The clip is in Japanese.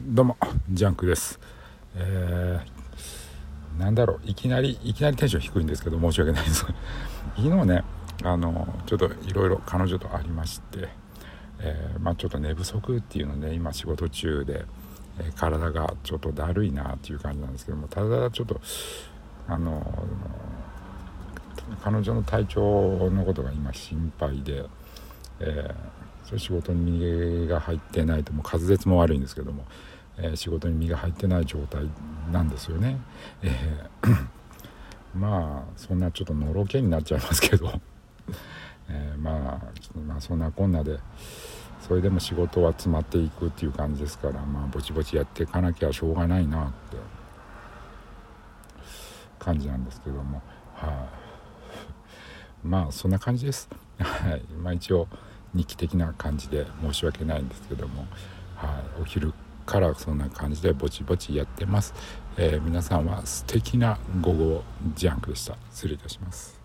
どうもジャンクです。えー、なんだろういきなりいきなりテンション低いんですけど申し訳ないです。昨日ねあのちょっといろいろ彼女とありまして、えー、まあ、ちょっと寝不足っていうので今仕事中で、えー、体がちょっとだるいなっていう感じなんですけどもただちょっとあの彼女の体調のことが今心配で、えー、仕事に身が入ってないともう滑舌も悪いんですけども、えー、仕事に身が入ってない状態なんですよね。えー まあそんなちょっとのろけになっちゃいますけど、えー、まあ、まあそんなこんなでそれでも仕事は詰まっていくっていう感じですからまあぼちぼちやっていかなきゃしょうがないなって感じなんですけども。はい、あ、まあそんな感じです。はい。まあ一応日記的な感じで申し訳ないんですけども、はい、お昼からそんな感じでぼちぼちやってます、えー、皆さんは素敵な午後ジャンクでした。失礼いたします。